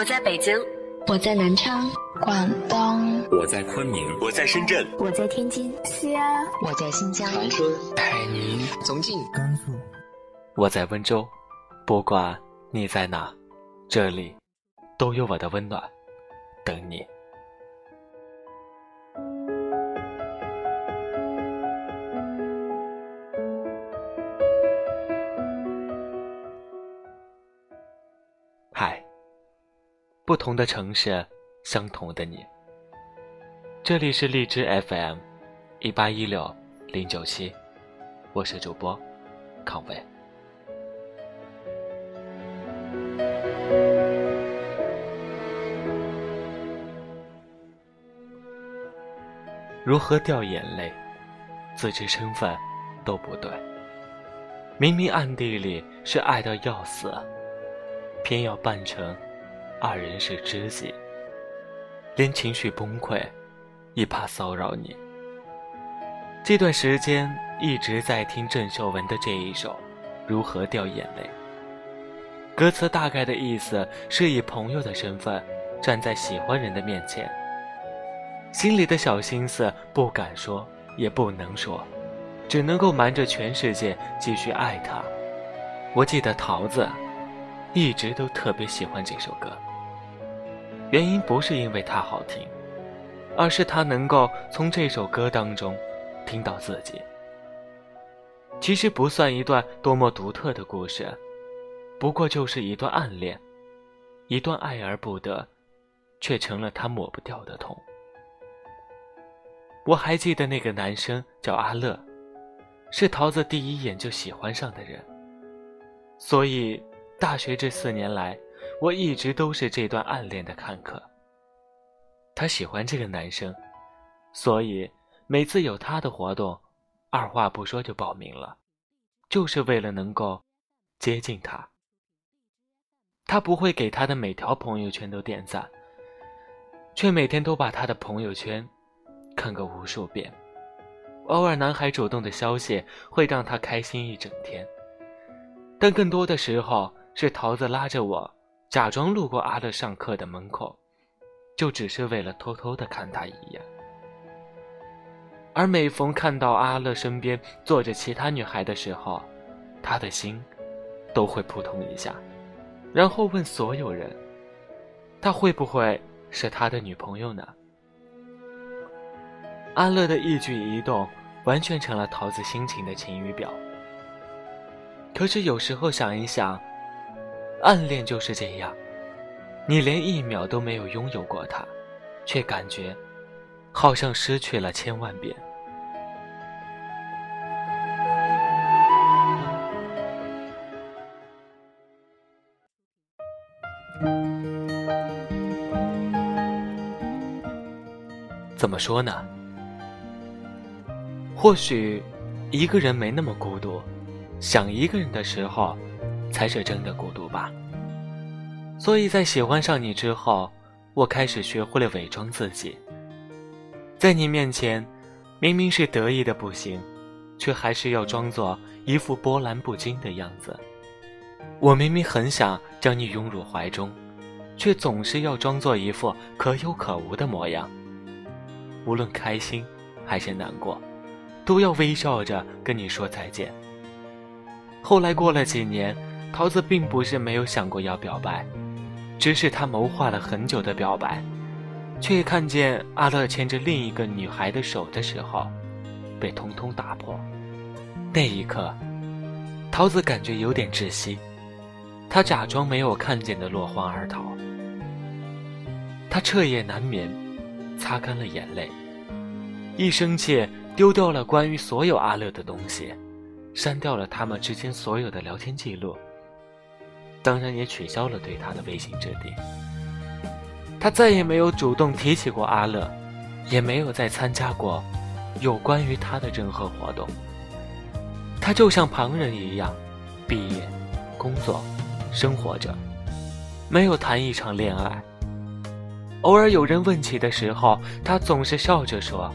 我在北京，我在南昌，广东，我在昆明，我在深圳，我在天津，西安，我在新疆，长春，海宁，重庆，甘肃，我在温州。不管你在哪，这里都有我的温暖，等你。不同的城市，相同的你。这里是荔枝 FM，一八一六零九七，我是主播康伟。如何掉眼泪？自知身份都不对，明明暗地里是爱到要死。偏要扮成二人是知己，连情绪崩溃也怕骚扰你。这段时间一直在听郑秀文的这一首《如何掉眼泪》，歌词大概的意思是以朋友的身份站在喜欢人的面前，心里的小心思不敢说也不能说，只能够瞒着全世界继续爱他。我记得桃子。一直都特别喜欢这首歌，原因不是因为它好听，而是他能够从这首歌当中听到自己。其实不算一段多么独特的故事，不过就是一段暗恋，一段爱而不得，却成了他抹不掉的痛。我还记得那个男生叫阿乐，是桃子第一眼就喜欢上的人，所以。大学这四年来，我一直都是这段暗恋的看客。他喜欢这个男生，所以每次有他的活动，二话不说就报名了，就是为了能够接近他。他不会给他的每条朋友圈都点赞，却每天都把他的朋友圈看个无数遍。偶尔男孩主动的消息会让他开心一整天，但更多的时候。是桃子拉着我，假装路过阿乐上课的门口，就只是为了偷偷的看他一眼。而每逢看到阿乐身边坐着其他女孩的时候，他的心都会扑通一下，然后问所有人：他会不会是他的女朋友呢？阿乐的一举一动完全成了桃子心情的晴雨表。可是有时候想一想。暗恋就是这样，你连一秒都没有拥有过他，却感觉好像失去了千万遍。怎么说呢？或许一个人没那么孤独，想一个人的时候。才是真的孤独吧。所以在喜欢上你之后，我开始学会了伪装自己。在你面前，明明是得意的不行，却还是要装作一副波澜不惊的样子。我明明很想将你拥入怀中，却总是要装作一副可有可无的模样。无论开心还是难过，都要微笑着跟你说再见。后来过了几年。桃子并不是没有想过要表白，只是他谋划了很久的表白，却看见阿乐牵着另一个女孩的手的时候，被通通打破。那一刻，桃子感觉有点窒息，他假装没有看见的落荒而逃。他彻夜难眠，擦干了眼泪，一生气丢掉了关于所有阿乐的东西，删掉了他们之间所有的聊天记录。当然也取消了对他的微信置顶。他再也没有主动提起过阿乐，也没有再参加过有关于他的任何活动。他就像旁人一样，毕业、工作、生活着，没有谈一场恋爱。偶尔有人问起的时候，他总是笑着说：“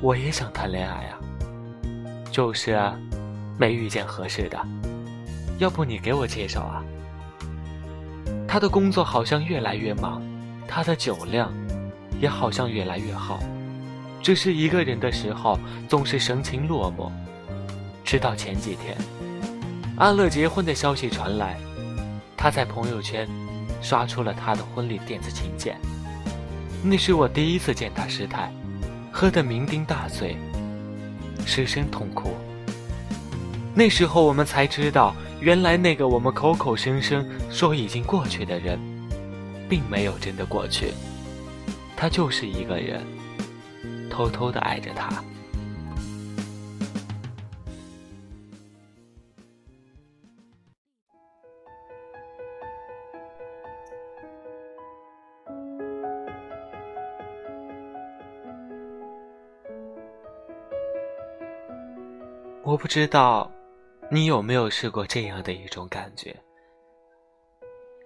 我也想谈恋爱啊，就是没遇见合适的。”要不你给我介绍啊？他的工作好像越来越忙，他的酒量也好像越来越好。只是一个人的时候，总是神情落寞。直到前几天，阿乐结婚的消息传来，他在朋友圈刷出了他的婚礼电子请柬。那是我第一次见他失态，喝得酩酊大醉，失声痛哭。那时候我们才知道，原来那个我们口口声声说已经过去的人，并没有真的过去，他就是一个人，偷偷的爱着他。我不知道，你有没有试过这样的一种感觉？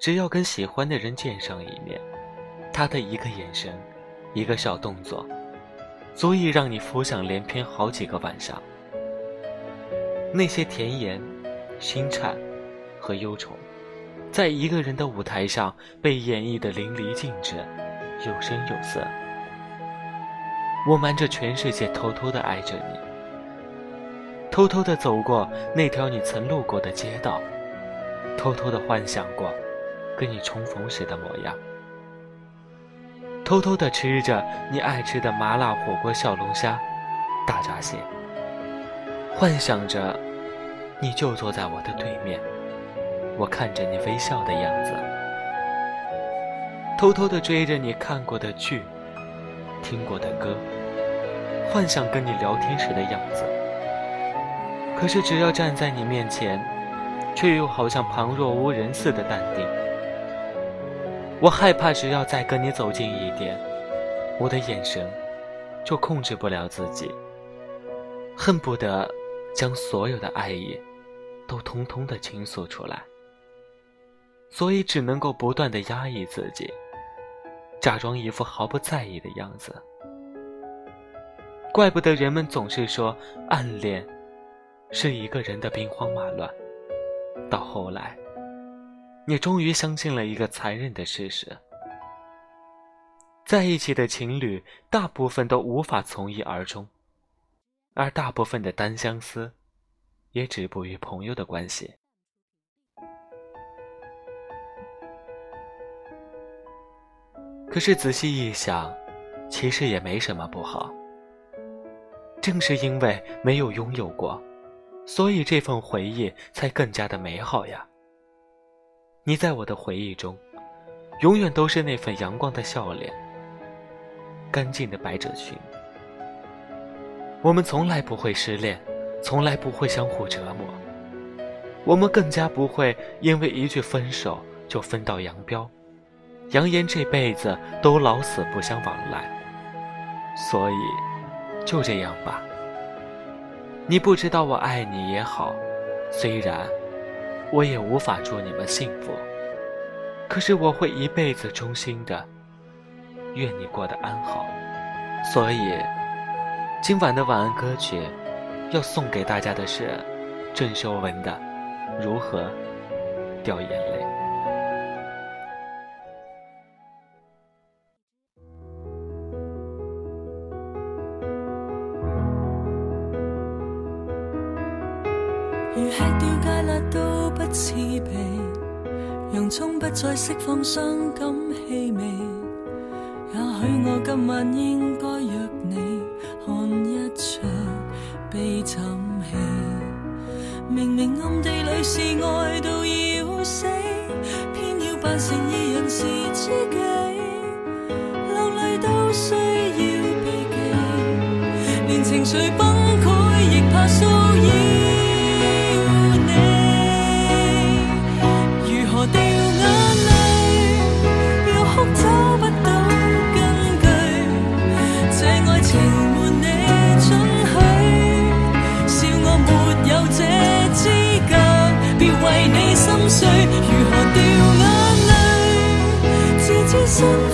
只要跟喜欢的人见上一面，他的一个眼神，一个小动作，足以让你浮想联翩好几个晚上。那些甜言、心颤和忧愁，在一个人的舞台上被演绎的淋漓尽致，有声有色。我瞒着全世界，偷偷的爱着你。偷偷的走过那条你曾路过的街道，偷偷的幻想过跟你重逢时的模样，偷偷的吃着你爱吃的麻辣火锅、小龙虾、大闸蟹，幻想着你就坐在我的对面，我看着你微笑的样子，偷偷的追着你看过的剧、听过的歌，幻想跟你聊天时的样子。可是，只要站在你面前，却又好像旁若无人似的淡定。我害怕，只要再跟你走近一点，我的眼神就控制不了自己，恨不得将所有的爱意都通通的倾诉出来。所以，只能够不断的压抑自己，假装一副毫不在意的样子。怪不得人们总是说暗恋。是一个人的兵荒马乱，到后来，你终于相信了一个残忍的事实：在一起的情侣大部分都无法从一而终，而大部分的单相思，也止步于朋友的关系。可是仔细一想，其实也没什么不好。正是因为没有拥有过。所以这份回忆才更加的美好呀。你在我的回忆中，永远都是那份阳光的笑脸，干净的百褶裙。我们从来不会失恋，从来不会相互折磨，我们更加不会因为一句分手就分道扬镳，扬言这辈子都老死不相往来。所以，就这样吧。你不知道我爱你也好，虽然我也无法祝你们幸福，可是我会一辈子衷心的愿你过得安好。所以，今晚的晚安歌曲要送给大家的是郑秀文的《如何掉眼泪》。掉芥辣都不刺鼻，洋葱不再释放伤感气味。也许我今晚应该约你看一场悲惨戏。明明暗地里是爱到要死，偏要扮成二人是知己。流泪都需要避忌，连情绪崩溃亦怕騷扰。是仍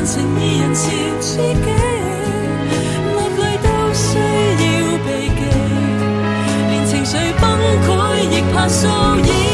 一再扮成二人潮知己，落泪都需要避忌，连情绪崩溃亦怕骚扰。